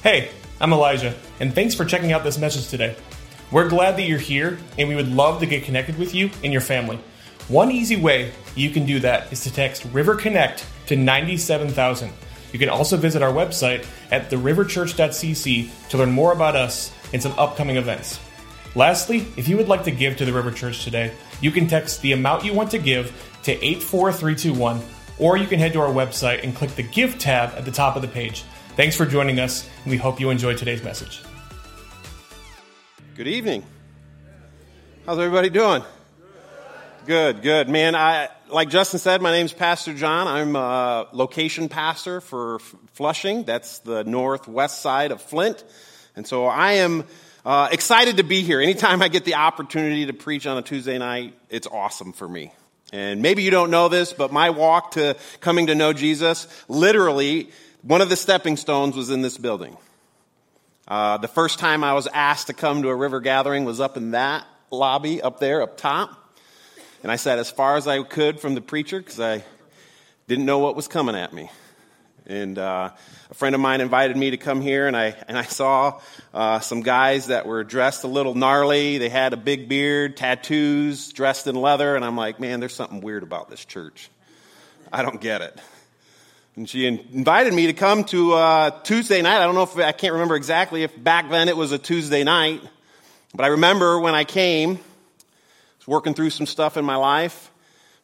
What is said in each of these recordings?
Hey, I'm Elijah, and thanks for checking out this message today. We're glad that you're here, and we would love to get connected with you and your family. One easy way you can do that is to text River Connect to 97000. You can also visit our website at theriverchurch.cc to learn more about us and some upcoming events. Lastly, if you would like to give to the River Church today, you can text the amount you want to give to 84321, or you can head to our website and click the Give tab at the top of the page. Thanks for joining us, we hope you enjoyed today's message. Good evening. How's everybody doing? Good, good. Man, I like Justin said, my name's Pastor John. I'm a location pastor for Flushing. That's the northwest side of Flint. And so I am uh, excited to be here. Anytime I get the opportunity to preach on a Tuesday night, it's awesome for me. And maybe you don't know this, but my walk to coming to know Jesus, literally, one of the stepping stones was in this building. Uh, the first time I was asked to come to a river gathering was up in that lobby up there, up top. And I sat as far as I could from the preacher because I didn't know what was coming at me. And uh, a friend of mine invited me to come here, and I, and I saw uh, some guys that were dressed a little gnarly. They had a big beard, tattoos, dressed in leather, and I'm like, man, there's something weird about this church. I don't get it. And she invited me to come to uh, Tuesday night. I don't know if I can't remember exactly if back then it was a Tuesday night, but I remember when I came, I was working through some stuff in my life.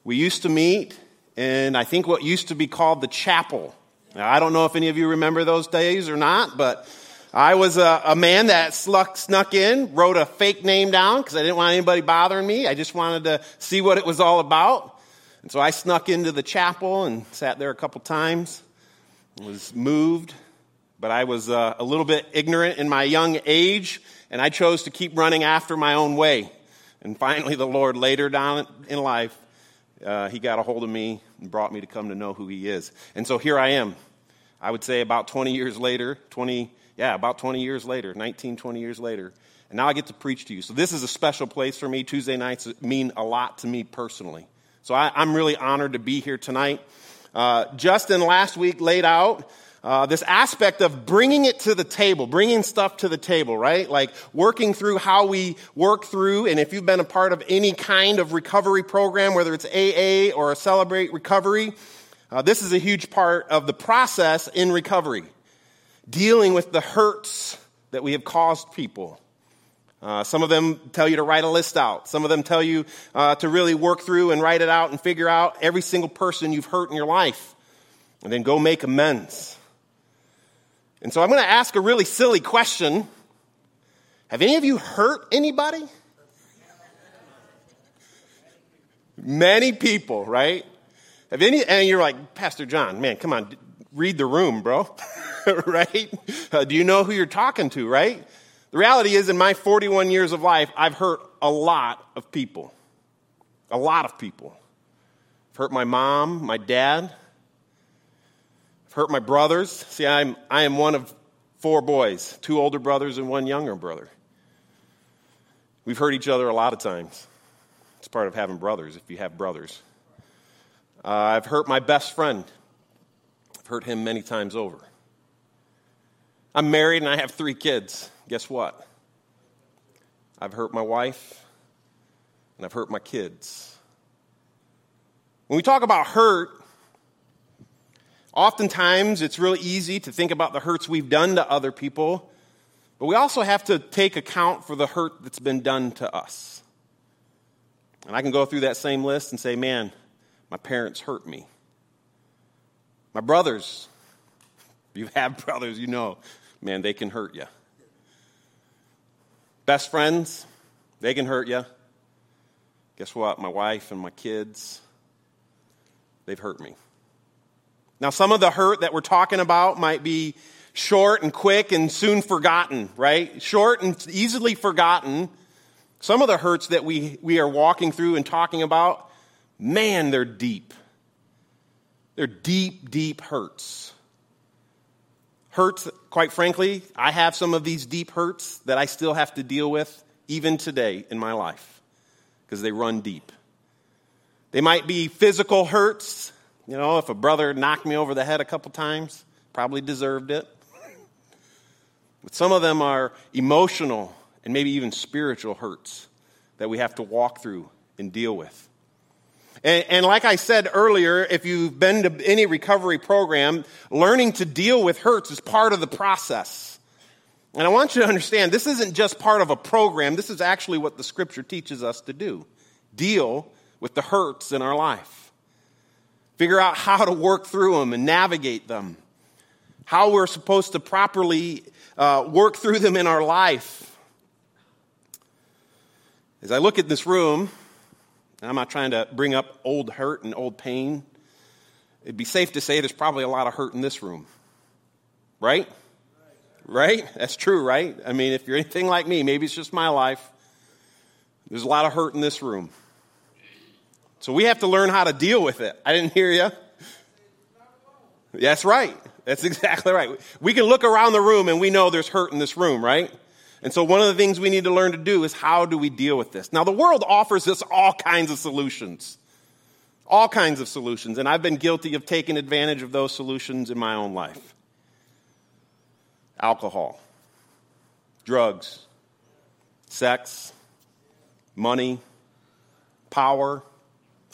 We used to meet in, I think, what used to be called the chapel. Now, I don't know if any of you remember those days or not, but I was a, a man that sluck, snuck in, wrote a fake name down because I didn't want anybody bothering me. I just wanted to see what it was all about. And so I snuck into the chapel and sat there a couple times. Was moved, but I was uh, a little bit ignorant in my young age, and I chose to keep running after my own way. And finally, the Lord, later down in life, uh, He got a hold of me and brought me to come to know who He is. And so here I am. I would say about 20 years later, 20, yeah, about 20 years later, 19, 20 years later. And now I get to preach to you. So this is a special place for me. Tuesday nights mean a lot to me personally. So I, am really honored to be here tonight. Uh, Justin last week laid out uh, this aspect of bringing it to the table, bringing stuff to the table, right? Like working through how we work through. And if you've been a part of any kind of recovery program, whether it's AA or a Celebrate Recovery, uh, this is a huge part of the process in recovery. Dealing with the hurts that we have caused people. Uh, some of them tell you to write a list out. Some of them tell you uh, to really work through and write it out and figure out every single person you've hurt in your life and then go make amends. And so I'm going to ask a really silly question. Have any of you hurt anybody? Many people, right? Have any, and you're like, Pastor John, man, come on, read the room, bro. right? Uh, do you know who you're talking to, right? The reality is, in my 41 years of life, I've hurt a lot of people. A lot of people. I've hurt my mom, my dad. I've hurt my brothers. See, I'm, I am one of four boys two older brothers and one younger brother. We've hurt each other a lot of times. It's part of having brothers if you have brothers. Uh, I've hurt my best friend. I've hurt him many times over. I'm married and I have three kids guess what? I've hurt my wife and I've hurt my kids. When we talk about hurt, oftentimes it's really easy to think about the hurts we've done to other people, but we also have to take account for the hurt that's been done to us. And I can go through that same list and say, man, my parents hurt me. My brothers, you have brothers, you know, man, they can hurt you. Best friends, they can hurt you. Guess what? My wife and my kids, they've hurt me. Now, some of the hurt that we're talking about might be short and quick and soon forgotten, right? Short and easily forgotten. Some of the hurts that we, we are walking through and talking about, man, they're deep. They're deep, deep hurts hurts, quite frankly, I have some of these deep hurts that I still have to deal with even today in my life because they run deep. They might be physical hurts. You know, if a brother knocked me over the head a couple times, probably deserved it. But some of them are emotional and maybe even spiritual hurts that we have to walk through and deal with. And, and, like I said earlier, if you've been to any recovery program, learning to deal with hurts is part of the process. And I want you to understand this isn't just part of a program, this is actually what the scripture teaches us to do deal with the hurts in our life, figure out how to work through them and navigate them, how we're supposed to properly uh, work through them in our life. As I look at this room, and I'm not trying to bring up old hurt and old pain, it'd be safe to say there's probably a lot of hurt in this room. Right? Right? That's true, right? I mean, if you're anything like me, maybe it's just my life. There's a lot of hurt in this room. So we have to learn how to deal with it. I didn't hear you. That's right. That's exactly right. We can look around the room and we know there's hurt in this room, right? And so one of the things we need to learn to do is how do we deal with this? Now the world offers us all kinds of solutions. All kinds of solutions. And I've been guilty of taking advantage of those solutions in my own life. Alcohol, drugs, sex, money, power,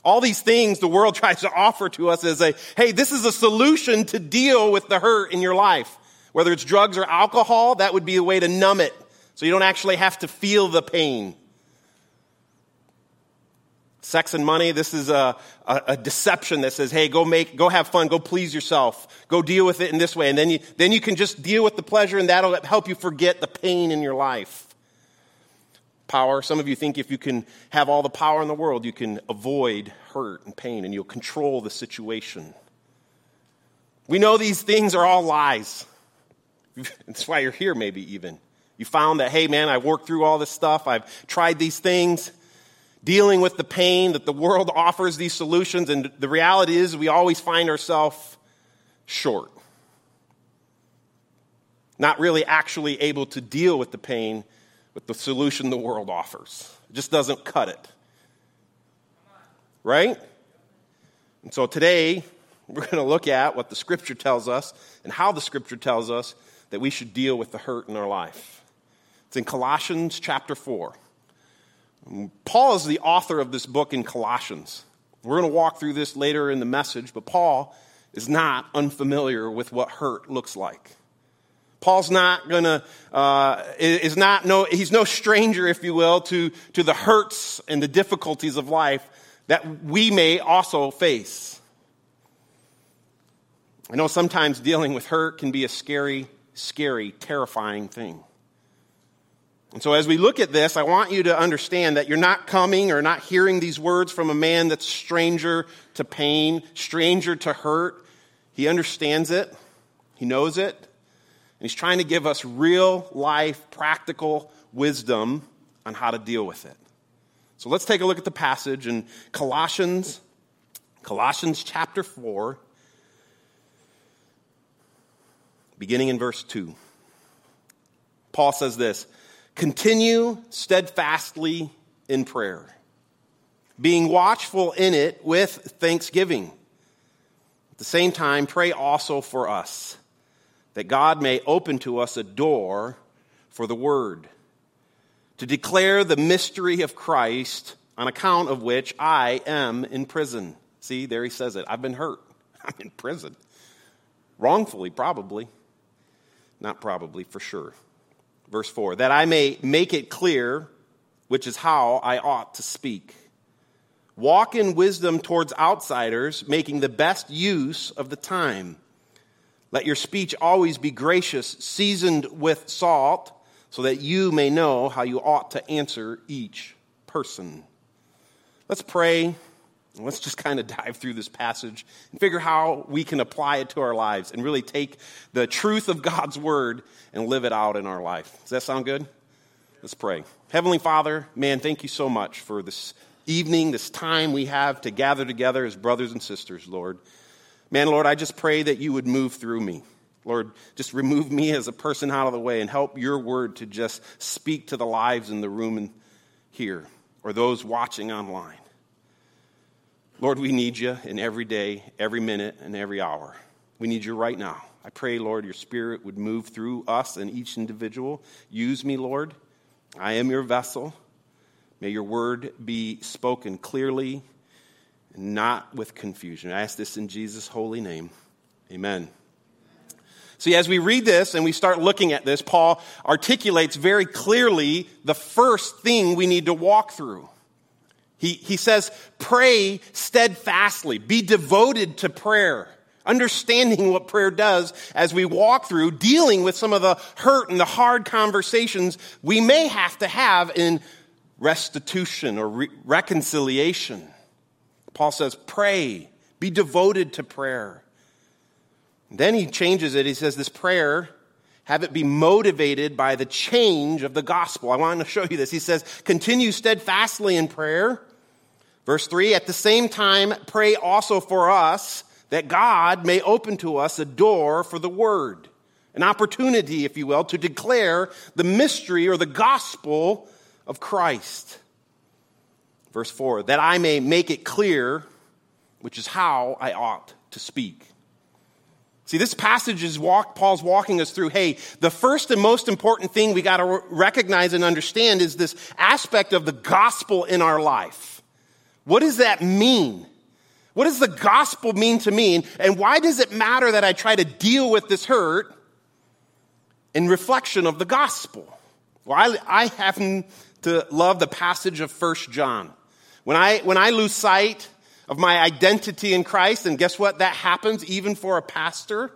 all these things the world tries to offer to us as a, hey, this is a solution to deal with the hurt in your life. Whether it's drugs or alcohol, that would be a way to numb it so you don't actually have to feel the pain. Sex and money, this is a, a, a, deception that says, hey, go make, go have fun, go please yourself, go deal with it in this way. And then you, then you can just deal with the pleasure and that'll help you forget the pain in your life. Power, some of you think if you can have all the power in the world, you can avoid hurt and pain and you'll control the situation. We know these things are all lies. That's why you're here, maybe even. You found that, hey man, I've worked through all this stuff. I've tried these things, dealing with the pain that the world offers these solutions. And the reality is we always find ourselves short. Not really actually able to deal with the pain with the solution the world offers. It just doesn't cut it. Right? And so today, we're going to look at what the scripture tells us and how the scripture tells us that we should deal with the hurt in our life. It's in Colossians chapter 4. Paul is the author of this book in Colossians. We're going to walk through this later in the message, but Paul is not unfamiliar with what hurt looks like. Paul's not going to, uh, is not, no, he's no stranger, if you will, to, to the hurts and the difficulties of life that we may also face. I know sometimes dealing with hurt can be a scary, scary, terrifying thing. And so, as we look at this, I want you to understand that you're not coming or not hearing these words from a man that's stranger to pain, stranger to hurt. He understands it, he knows it, and he's trying to give us real life, practical wisdom on how to deal with it. So, let's take a look at the passage in Colossians, Colossians chapter 4, beginning in verse 2. Paul says this. Continue steadfastly in prayer, being watchful in it with thanksgiving. At the same time, pray also for us, that God may open to us a door for the word, to declare the mystery of Christ, on account of which I am in prison. See, there he says it. I've been hurt. I'm in prison. Wrongfully, probably. Not probably, for sure. Verse 4 that I may make it clear which is how I ought to speak. Walk in wisdom towards outsiders, making the best use of the time. Let your speech always be gracious, seasoned with salt, so that you may know how you ought to answer each person. Let's pray Let's just kind of dive through this passage and figure how we can apply it to our lives and really take the truth of God's word and live it out in our life. Does that sound good? Let's pray. Heavenly Father, man, thank you so much for this evening, this time we have to gather together as brothers and sisters, Lord. Man, Lord, I just pray that you would move through me. Lord, just remove me as a person out of the way and help your word to just speak to the lives in the room here or those watching online. Lord, we need you in every day, every minute, and every hour. We need you right now. I pray, Lord, your spirit would move through us and each individual. Use me, Lord. I am your vessel. May your word be spoken clearly not with confusion. I ask this in Jesus' holy name. Amen. See, as we read this and we start looking at this, Paul articulates very clearly the first thing we need to walk through. He, he says, pray steadfastly, be devoted to prayer. Understanding what prayer does as we walk through dealing with some of the hurt and the hard conversations we may have to have in restitution or re- reconciliation. Paul says, pray, be devoted to prayer. then he changes it. He says, this prayer, have it be motivated by the change of the gospel. I want to show you this. He says, continue steadfastly in prayer. Verse 3 At the same time, pray also for us that God may open to us a door for the word, an opportunity, if you will, to declare the mystery or the gospel of Christ. Verse 4 That I may make it clear, which is how I ought to speak. See, this passage is walk, Paul's walking us through, hey, the first and most important thing we got to recognize and understand is this aspect of the gospel in our life. What does that mean? What does the gospel mean to me? And why does it matter that I try to deal with this hurt in reflection of the gospel? Well, I, I happen to love the passage of First John. When I, when I lose sight of my identity in Christ, and guess what? That happens even for a pastor.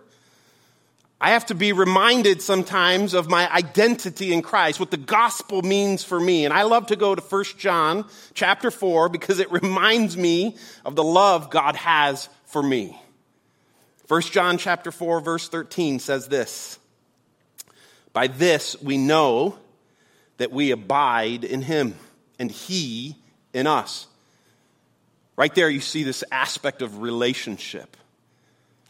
I have to be reminded sometimes of my identity in Christ, what the gospel means for me. And I love to go to 1 John chapter 4 because it reminds me of the love God has for me. 1 John chapter 4 verse 13 says this. By this we know that we abide in him and he in us. Right there you see this aspect of relationship.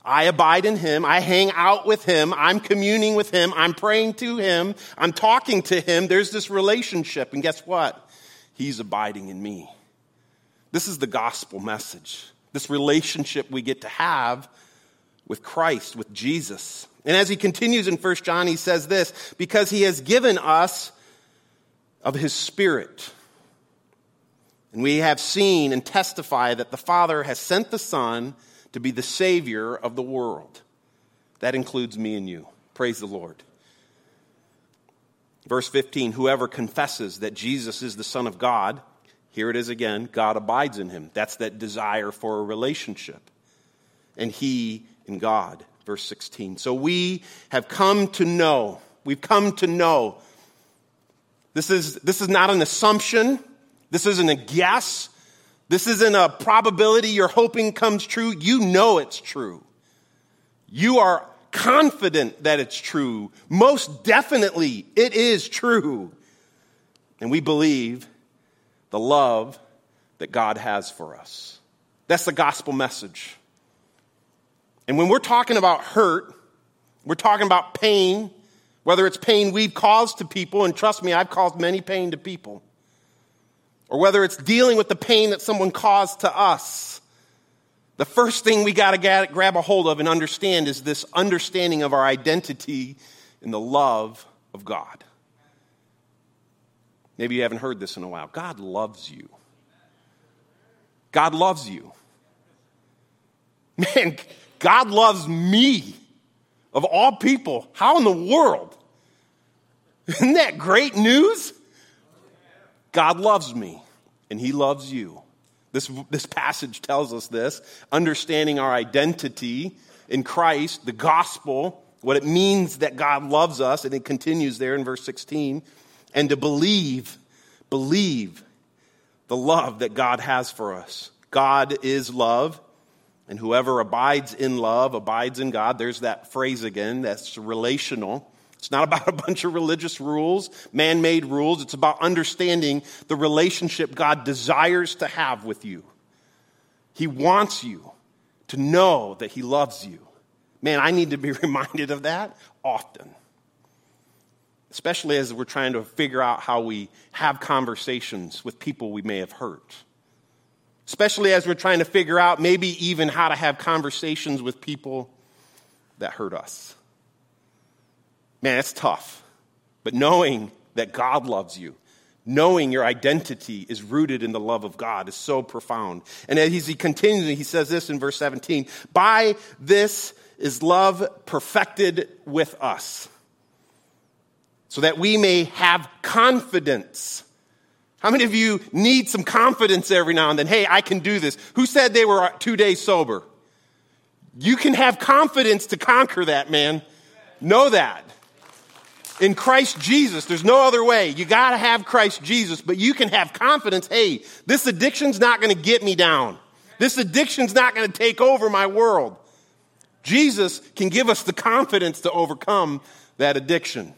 I abide in him. I hang out with him. I'm communing with him. I'm praying to him. I'm talking to him. There's this relationship. And guess what? He's abiding in me. This is the gospel message. This relationship we get to have with Christ, with Jesus. And as he continues in 1 John, he says this because he has given us of his spirit. And we have seen and testify that the Father has sent the Son to be the Savior of the world. That includes me and you. Praise the Lord. Verse 15 Whoever confesses that Jesus is the Son of God, here it is again, God abides in him. That's that desire for a relationship. And he in God. Verse 16. So we have come to know, we've come to know. This is, this is not an assumption, this isn't a guess. This isn't a probability you're hoping comes true. You know it's true. You are confident that it's true. Most definitely, it is true. And we believe the love that God has for us. That's the gospel message. And when we're talking about hurt, we're talking about pain, whether it's pain we've caused to people, and trust me, I've caused many pain to people or whether it's dealing with the pain that someone caused to us, the first thing we got to grab a hold of and understand is this understanding of our identity in the love of God. Maybe you haven't heard this in a while. God loves you. God loves you. Man, God loves me. Of all people, how in the world? Isn't that great news? God loves me and he loves you. This, this passage tells us this. Understanding our identity in Christ, the gospel, what it means that God loves us, and it continues there in verse 16, and to believe, believe the love that God has for us. God is love, and whoever abides in love abides in God. There's that phrase again, that's relational. It's not about a bunch of religious rules, man made rules. It's about understanding the relationship God desires to have with you. He wants you to know that He loves you. Man, I need to be reminded of that often. Especially as we're trying to figure out how we have conversations with people we may have hurt. Especially as we're trying to figure out maybe even how to have conversations with people that hurt us. Man, it's tough. But knowing that God loves you, knowing your identity is rooted in the love of God is so profound. And as he continues, he says this in verse 17 By this is love perfected with us, so that we may have confidence. How many of you need some confidence every now and then? Hey, I can do this. Who said they were two days sober? You can have confidence to conquer that, man. Know that. In Christ Jesus, there's no other way. You gotta have Christ Jesus, but you can have confidence. Hey, this addiction's not gonna get me down. This addiction's not gonna take over my world. Jesus can give us the confidence to overcome that addiction.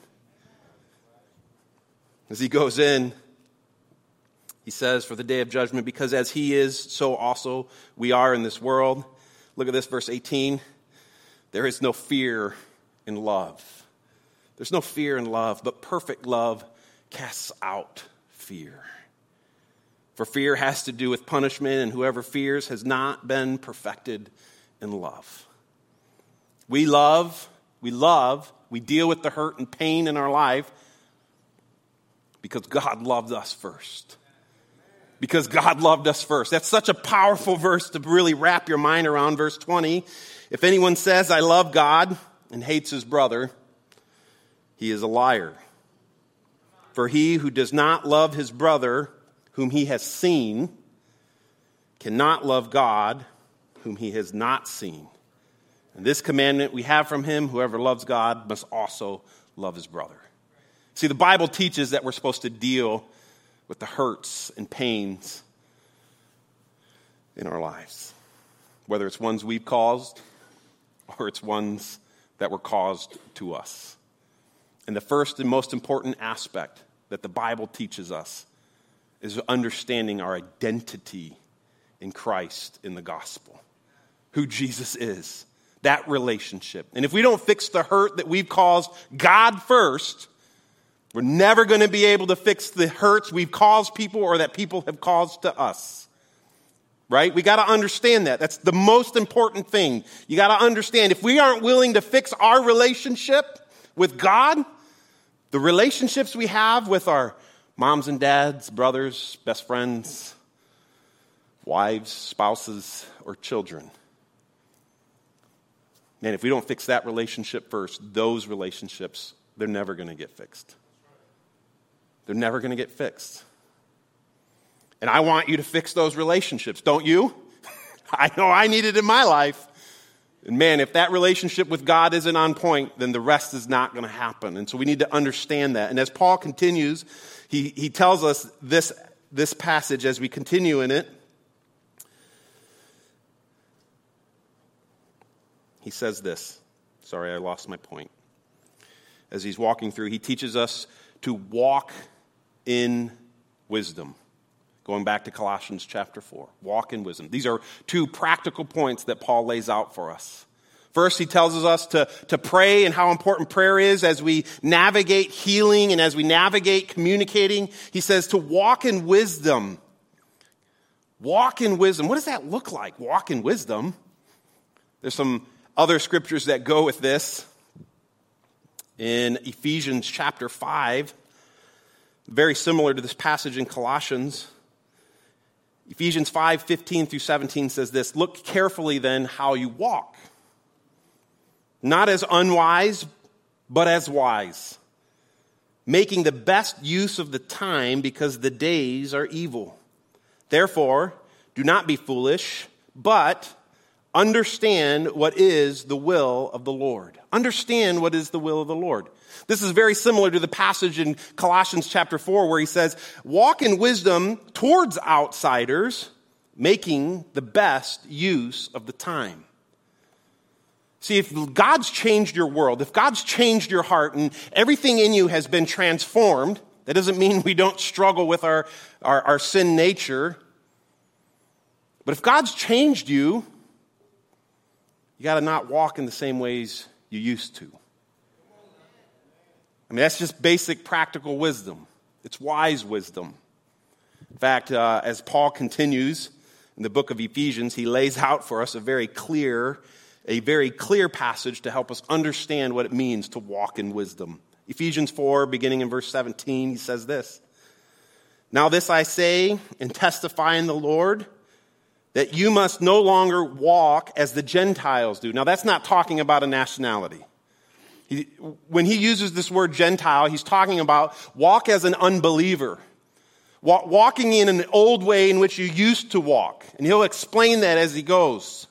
As he goes in, he says, For the day of judgment, because as he is, so also we are in this world. Look at this, verse 18. There is no fear in love. There's no fear in love, but perfect love casts out fear. For fear has to do with punishment, and whoever fears has not been perfected in love. We love, we love, we deal with the hurt and pain in our life because God loved us first. Because God loved us first. That's such a powerful verse to really wrap your mind around. Verse 20. If anyone says, I love God and hates his brother, he is a liar. For he who does not love his brother, whom he has seen, cannot love God, whom he has not seen. And this commandment we have from him whoever loves God must also love his brother. See, the Bible teaches that we're supposed to deal with the hurts and pains in our lives, whether it's ones we've caused or it's ones that were caused to us. And the first and most important aspect that the Bible teaches us is understanding our identity in Christ in the gospel, who Jesus is, that relationship. And if we don't fix the hurt that we've caused God first, we're never going to be able to fix the hurts we've caused people or that people have caused to us. Right? We got to understand that. That's the most important thing. You got to understand if we aren't willing to fix our relationship with God, the relationships we have with our moms and dads, brothers, best friends, wives, spouses, or children. Man, if we don't fix that relationship first, those relationships, they're never going to get fixed. They're never going to get fixed. And I want you to fix those relationships, don't you? I know I need it in my life. And man, if that relationship with God isn't on point, then the rest is not going to happen. And so we need to understand that. And as Paul continues, he, he tells us this, this passage as we continue in it. He says this. Sorry, I lost my point. As he's walking through, he teaches us to walk in wisdom. Going back to Colossians chapter 4, walk in wisdom. These are two practical points that Paul lays out for us. First, he tells us to, to pray and how important prayer is as we navigate healing and as we navigate communicating. He says to walk in wisdom. Walk in wisdom. What does that look like? Walk in wisdom. There's some other scriptures that go with this. In Ephesians chapter 5, very similar to this passage in Colossians, Ephesians 5 15 through 17 says this Look carefully then how you walk, not as unwise, but as wise, making the best use of the time because the days are evil. Therefore, do not be foolish, but understand what is the will of the Lord. Understand what is the will of the Lord. This is very similar to the passage in Colossians chapter 4 where he says, walk in wisdom towards outsiders, making the best use of the time. See, if God's changed your world, if God's changed your heart and everything in you has been transformed, that doesn't mean we don't struggle with our, our, our sin nature. But if God's changed you, you got to not walk in the same ways you used to. I mean, that's just basic practical wisdom. It's wise wisdom. In fact, uh, as Paul continues in the book of Ephesians, he lays out for us a very clear a very clear passage to help us understand what it means to walk in wisdom. Ephesians 4, beginning in verse 17, he says this Now, this I say and testify in the Lord that you must no longer walk as the Gentiles do. Now, that's not talking about a nationality. He, when he uses this word Gentile, he's talking about walk as an unbeliever, walk, walking in an old way in which you used to walk. And he'll explain that as he goes.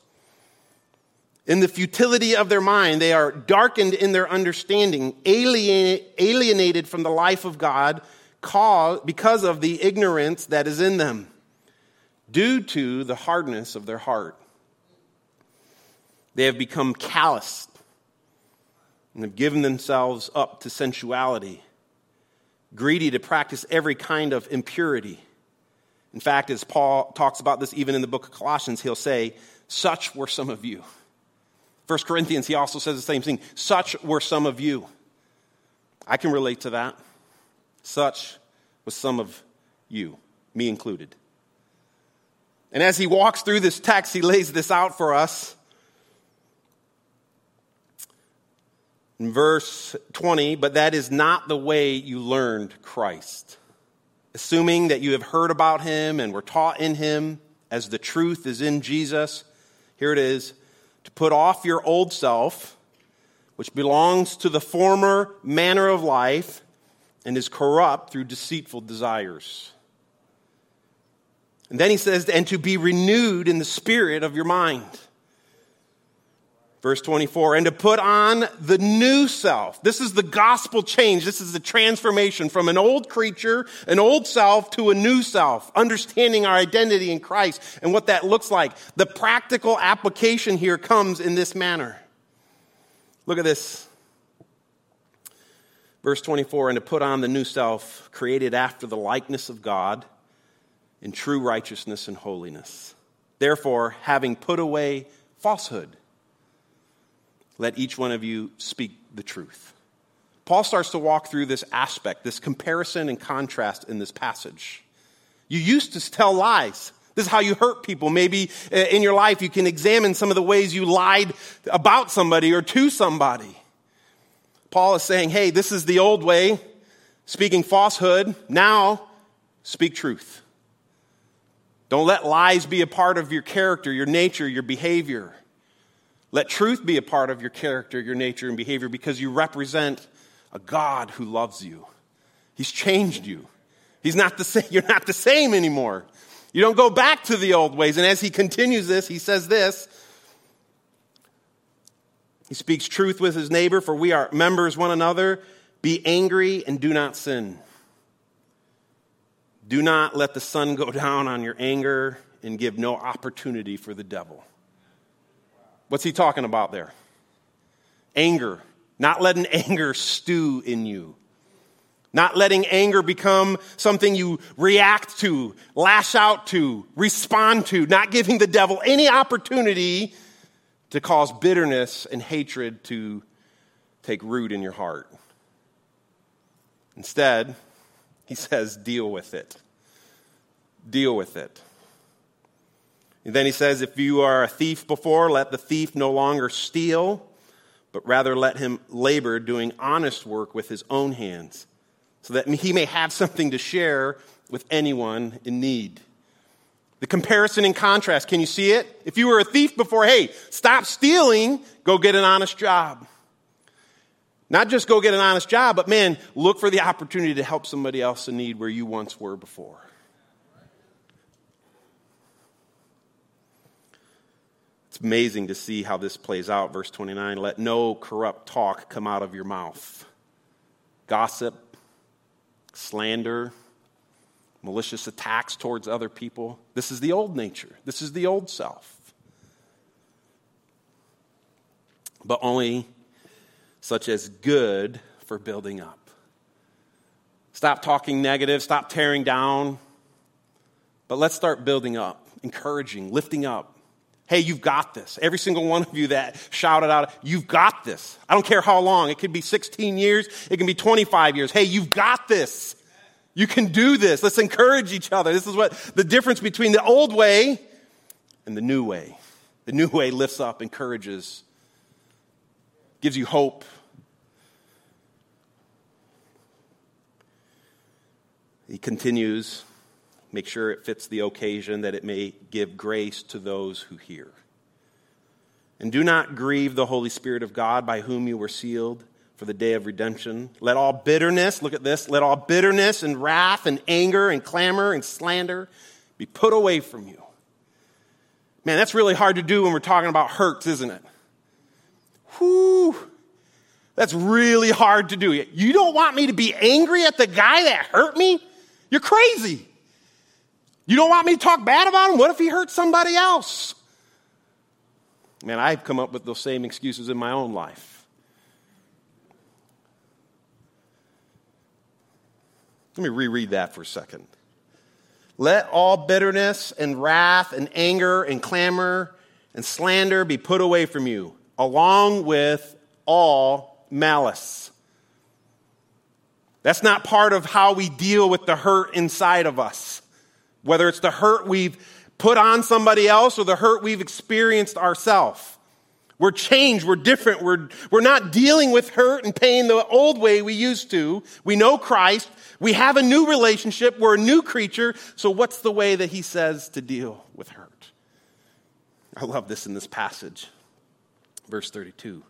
In the futility of their mind, they are darkened in their understanding, alienated from the life of God because of the ignorance that is in them, due to the hardness of their heart. They have become calloused and have given themselves up to sensuality, greedy to practice every kind of impurity. In fact, as Paul talks about this even in the book of Colossians, he'll say, Such were some of you. 1 Corinthians, he also says the same thing. Such were some of you. I can relate to that. Such was some of you, me included. And as he walks through this text, he lays this out for us. In verse 20, but that is not the way you learned Christ. Assuming that you have heard about him and were taught in him as the truth is in Jesus, here it is to put off your old self, which belongs to the former manner of life and is corrupt through deceitful desires. And then he says, and to be renewed in the spirit of your mind Verse 24, and to put on the new self. This is the gospel change. This is the transformation from an old creature, an old self, to a new self, understanding our identity in Christ and what that looks like. The practical application here comes in this manner. Look at this. Verse 24, and to put on the new self, created after the likeness of God in true righteousness and holiness. Therefore, having put away falsehood, let each one of you speak the truth. Paul starts to walk through this aspect, this comparison and contrast in this passage. You used to tell lies. This is how you hurt people. Maybe uh, in your life you can examine some of the ways you lied about somebody or to somebody. Paul is saying, hey, this is the old way, speaking falsehood. Now, speak truth. Don't let lies be a part of your character, your nature, your behavior. Let truth be a part of your character, your nature, and behavior because you represent a God who loves you. He's changed you. He's not the same, you're not the same anymore. You don't go back to the old ways. And as he continues this, he says this. He speaks truth with his neighbor, for we are members one another. Be angry and do not sin. Do not let the sun go down on your anger and give no opportunity for the devil. What's he talking about there? Anger. Not letting anger stew in you. Not letting anger become something you react to, lash out to, respond to. Not giving the devil any opportunity to cause bitterness and hatred to take root in your heart. Instead, he says, deal with it. Deal with it. And then he says, If you are a thief before, let the thief no longer steal, but rather let him labor doing honest work with his own hands, so that he may have something to share with anyone in need. The comparison and contrast, can you see it? If you were a thief before, hey, stop stealing, go get an honest job. Not just go get an honest job, but man, look for the opportunity to help somebody else in need where you once were before. It's amazing to see how this plays out. Verse 29 Let no corrupt talk come out of your mouth. Gossip, slander, malicious attacks towards other people. This is the old nature, this is the old self. But only such as good for building up. Stop talking negative, stop tearing down, but let's start building up, encouraging, lifting up, Hey, you've got this. Every single one of you that shouted out, you've got this. I don't care how long. It could be 16 years. It can be 25 years. Hey, you've got this. You can do this. Let's encourage each other. This is what the difference between the old way and the new way. The new way lifts up, encourages, gives you hope. He continues, make sure it fits the occasion, that it may give grace to those who hear. And do not grieve the Holy Spirit of God by whom you were sealed for the day of redemption. Let all bitterness, look at this, let all bitterness and wrath and anger and clamor and slander be put away from you. Man, that's really hard to do when we're talking about hurts, isn't it? Whew. That's really hard to do. You don't want me to be angry at the guy that hurt me? You're crazy. You don't want me to talk bad about him? What if he hurt somebody else? Man, I've come up with those same excuses in my own life. Let me reread that for a second. Let all bitterness and wrath and anger and clamor and slander be put away from you, along with all malice. That's not part of how we deal with the hurt inside of us. Whether it's the hurt we've put on somebody else or the hurt we've experienced ourselves. We're changed. We're different. We're, we're not dealing with hurt and pain the old way we used to. We know Christ. We have a new relationship. We're a new creature. So, what's the way that he says to deal with hurt? I love this in this passage. Verse 32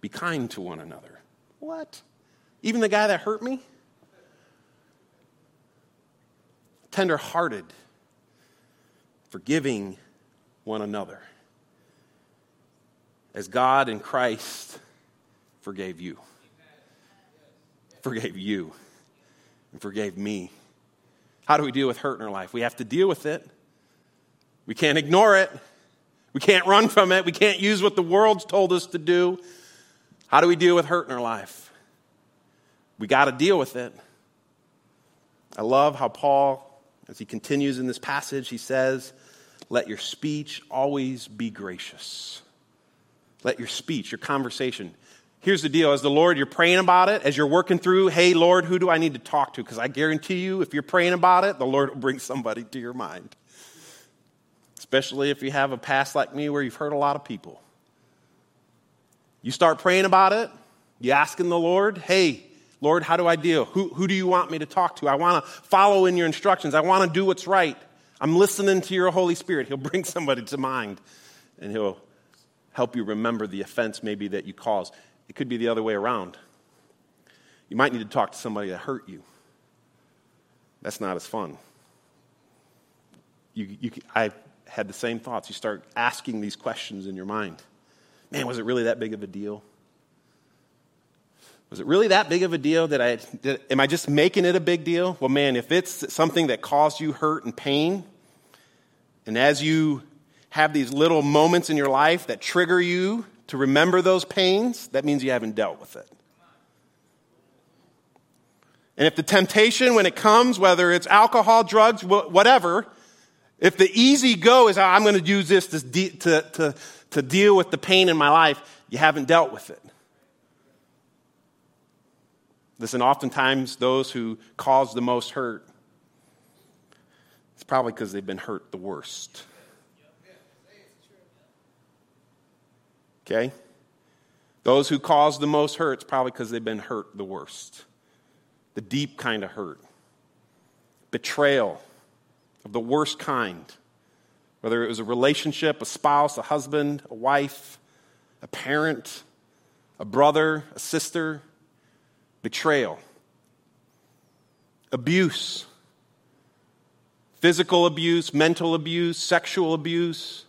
Be kind to one another. What? Even the guy that hurt me? Tender hearted, forgiving one another as God in Christ forgave you. Forgave you and forgave me. How do we deal with hurt in our life? We have to deal with it. We can't ignore it. We can't run from it. We can't use what the world's told us to do. How do we deal with hurt in our life? We got to deal with it. I love how Paul, as he continues in this passage, he says, Let your speech always be gracious. Let your speech, your conversation, here's the deal as the Lord, you're praying about it, as you're working through, hey, Lord, who do I need to talk to? Because I guarantee you, if you're praying about it, the Lord will bring somebody to your mind. Especially if you have a past like me where you've hurt a lot of people. You start praying about it, you asking the Lord, hey, Lord, how do I deal? Who, who do you want me to talk to? I want to follow in your instructions. I want to do what's right. I'm listening to your Holy Spirit. He'll bring somebody to mind and he'll help you remember the offense maybe that you caused. It could be the other way around. You might need to talk to somebody that hurt you. That's not as fun. You, you, I had the same thoughts. You start asking these questions in your mind. Man, was it really that big of a deal? Was it really that big of a deal that I, am I just making it a big deal? Well, man, if it's something that caused you hurt and pain, and as you have these little moments in your life that trigger you to remember those pains, that means you haven't dealt with it. And if the temptation, when it comes, whether it's alcohol, drugs, whatever, if the easy go is, ah, I'm going to use this to, to, to, to deal with the pain in my life, you haven't dealt with it. Listen, oftentimes those who cause the most hurt, it's probably because they've been hurt the worst. Okay? Those who cause the most hurt, it's probably because they've been hurt the worst. The deep kind of hurt. Betrayal of the worst kind. Whether it was a relationship, a spouse, a husband, a wife, a parent, a brother, a sister. Betrayal. Abuse. Physical abuse, mental abuse, sexual abuse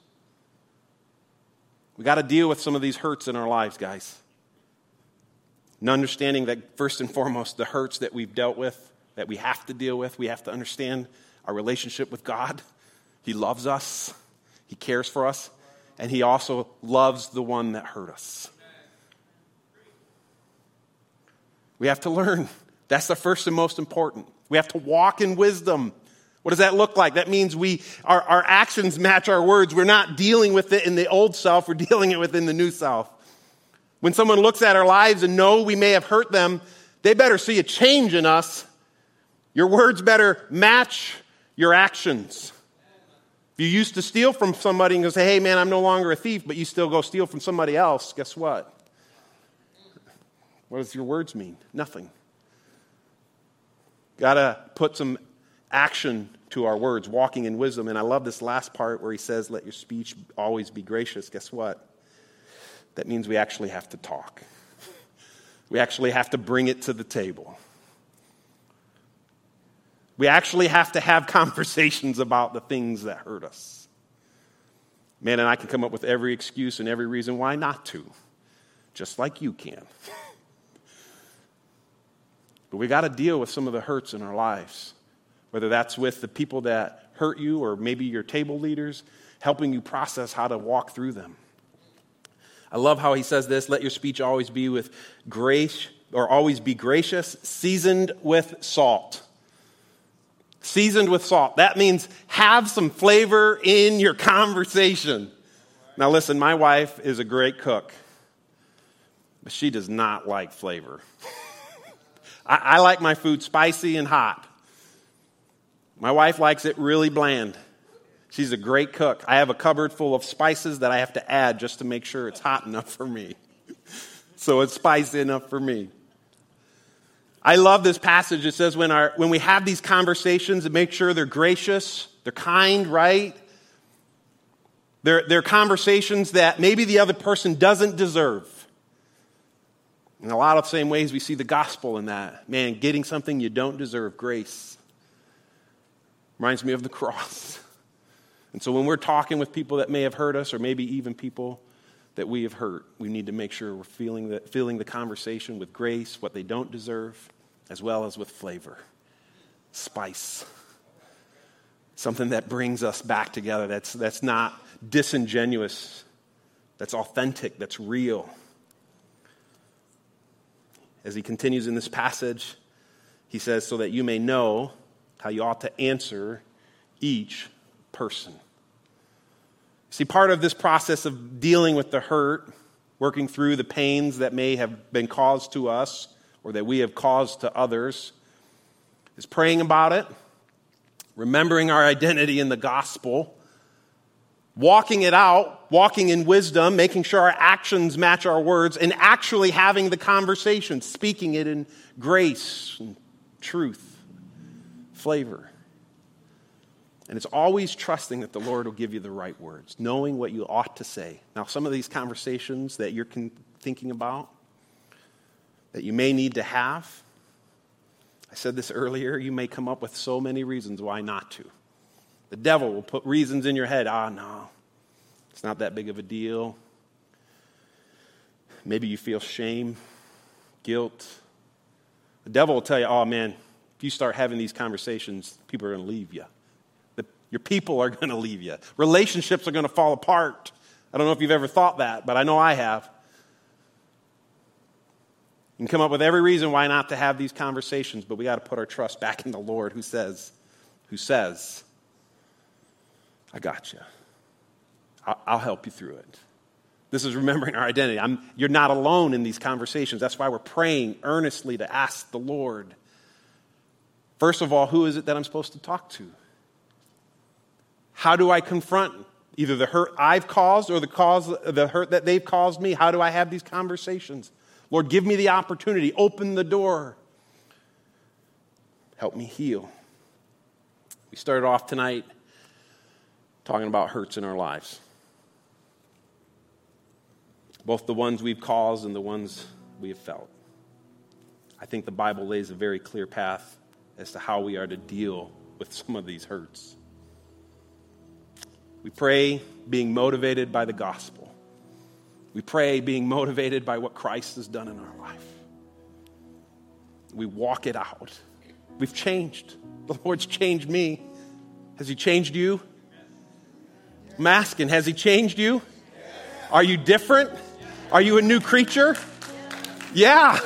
we got to deal with some of these hurts in our lives, guys. And understanding that, first and foremost, the hurts that we've dealt with, that we have to deal with, we have to understand our relationship with God. He loves us, He cares for us, and He also loves the one that hurt us. We have to learn. That's the first and most important. We have to walk in wisdom. What does that look like? That means we, our, our actions match our words. We're not dealing with it in the old self, we're dealing it within the new self. When someone looks at our lives and know we may have hurt them, they better see a change in us. Your words better match your actions. If you used to steal from somebody and go say, hey man, I'm no longer a thief, but you still go steal from somebody else, guess what? What does your words mean? Nothing. Got to put some action to our words, walking in wisdom. And I love this last part where he says, Let your speech always be gracious. Guess what? That means we actually have to talk. We actually have to bring it to the table. We actually have to have conversations about the things that hurt us. Man, and I can come up with every excuse and every reason why not to, just like you can. but we got to deal with some of the hurts in our lives, whether that's with the people that hurt you or maybe your table leaders, helping you process how to walk through them. I love how he says this let your speech always be with grace, or always be gracious, seasoned with salt seasoned with salt. That means have some flavor in your conversation. Now, listen, my wife is a great cook, but she does not like flavor. I, I, like my food spicy and hot. My wife likes it really bland. She's a great cook. I have a cupboard full of spices that I have to add just to make sure it's hot enough for me. so it's spicy enough for me. I love this passage. It says when, our, when we have these conversations, and make sure they're gracious, they're kind, right? They're, they're conversations that maybe the other person doesn't deserve. In a lot of the same ways, we see the gospel in that. Man, getting something you don't deserve, grace. Reminds me of the cross. And so when we're talking with people that may have hurt us, or maybe even people that we have hurt, we need to make sure we're feeling the, feeling the conversation with grace, what they don't deserve, as well as with flavor, spice. Something that brings us back together, that's, that's not disingenuous, that's authentic, that's real. As he continues in this passage, he says, So that you may know how you ought to answer each person. See, part of this process of dealing with the hurt, working through the pains that may have been caused to us or that we have caused to others, is praying about it, remembering our identity in the gospel, walking it out, walking in wisdom, making sure our actions match our words, and actually having the conversation, speaking it in grace and truth, flavor. And it's always trusting that the Lord will give you the right words, knowing what you ought to say. Now, some of these conversations that you're thinking about that you may need to have, I said this earlier, you may come up with so many reasons why not to. The devil will put reasons in your head. Ah, no, it's not that big of a deal. Maybe you feel shame, guilt. The devil will tell you, oh man, if you start having these conversations, people are going to leave you. Your people are going to leave you. Relationships are going to fall apart. I don't know if you've ever thought that, but I know I have. You can come up with every reason why not to have these conversations, but we got to put our trust back in the Lord who says, who says, I got you. I'll, help you through it. This is remembering our identity. I'm, you're not alone in these conversations. That's why we're praying earnestly to ask the Lord. First of all, who is it that I'm supposed to talk to? How do I confront either the hurt I've caused or the, cause, the hurt that they've caused me? How do I have these conversations? Lord, give me the opportunity. Open the door. Help me heal. We started off tonight talking about hurts in our lives, both the ones we've caused and the ones we have felt. I think the Bible lays a very clear path as to how we are to deal with some of these hurts. We pray being motivated by the gospel. We pray being motivated by what Christ has done in our life. We walk it out. We've changed. The Lord's changed me. Has He changed you? I'm asking, has He changed you? Are you different? Are you a new creature? Yeah.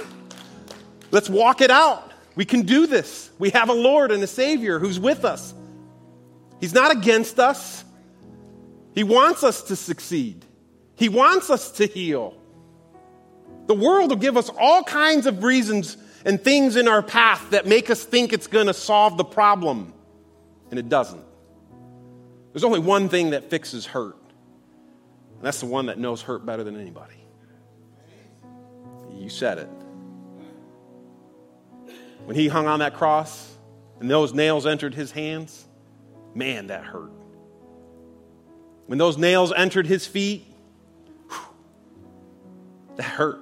Let's walk it out. We can do this. We have a Lord and a Savior who's with us. He's not against us. He wants us to succeed, He wants us to heal. The world will give us all kinds of reasons and things in our path that make us think it's going to solve the problem, and it doesn't. There's only one thing that fixes hurt, and that's the one that knows hurt better than anybody. You said it When he hung on that cross and those nails entered his hands, man, that hurt. When those nails entered his feet, whew, that hurt.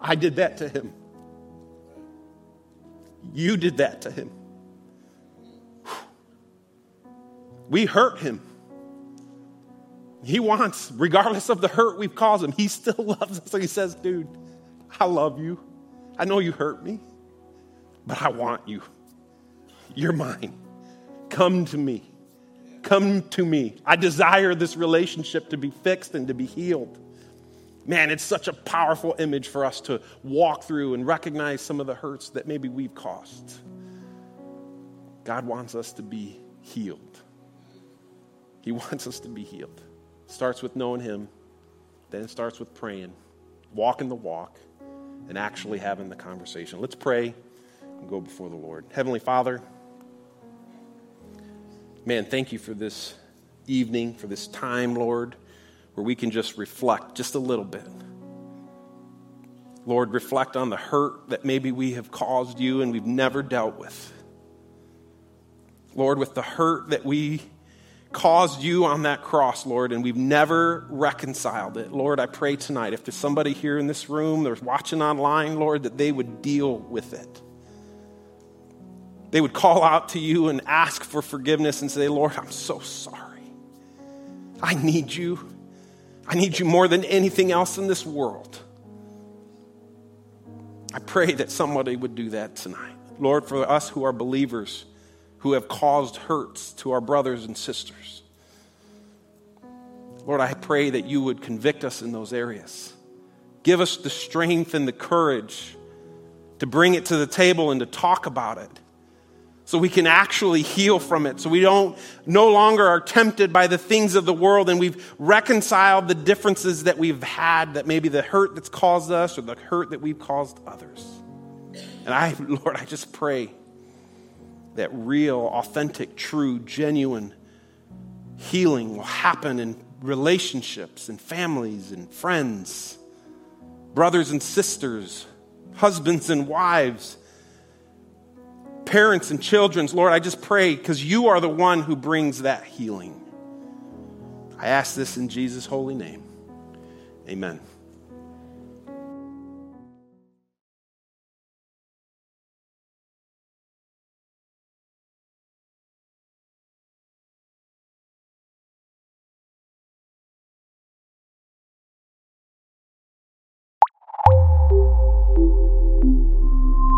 I did that to him. You did that to him. We hurt him. He wants, regardless of the hurt we've caused him, he still loves us. So he says, dude, I love you. I know you hurt me, but I want you. You're mine. Come to me. Come to me. I desire this relationship to be fixed and to be healed. Man, it's such a powerful image for us to walk through and recognize some of the hurts that maybe we've caused. God wants us to be healed. He wants us to be healed. Starts with knowing Him, then starts with praying, walking the walk, and actually having the conversation. Let's pray and go before the Lord. Heavenly Father, man, thank you for this evening, for this time, Lord where we can just reflect just a little bit. Lord, reflect on the hurt that maybe we have caused you and we've never dealt with. Lord, with the hurt that we caused you on that cross, Lord, and we've never reconciled it. Lord, I pray tonight, if there's somebody here in this room, there's watching online, Lord, that they would deal with it. They would call out to you and ask for forgiveness and say, Lord, I'm so sorry. I need you. I need you more than anything else in this world. I pray that somebody would do that tonight. Lord, for us who are believers, who have caused hurts to our brothers and sisters, Lord, I pray that you would convict us in those areas. Give us the strength and the courage to bring it to the table and to talk about it so we can actually heal from it so we don't no longer are tempted by the things of the world and we've reconciled the differences that we've had that maybe the hurt that's caused us or the hurt that we've caused others and i lord i just pray that real authentic true genuine healing will happen in relationships and families and friends brothers and sisters husbands and wives parents and children. Lord, I just pray because you are the one who brings that healing. I ask this in Jesus' holy name. Amen.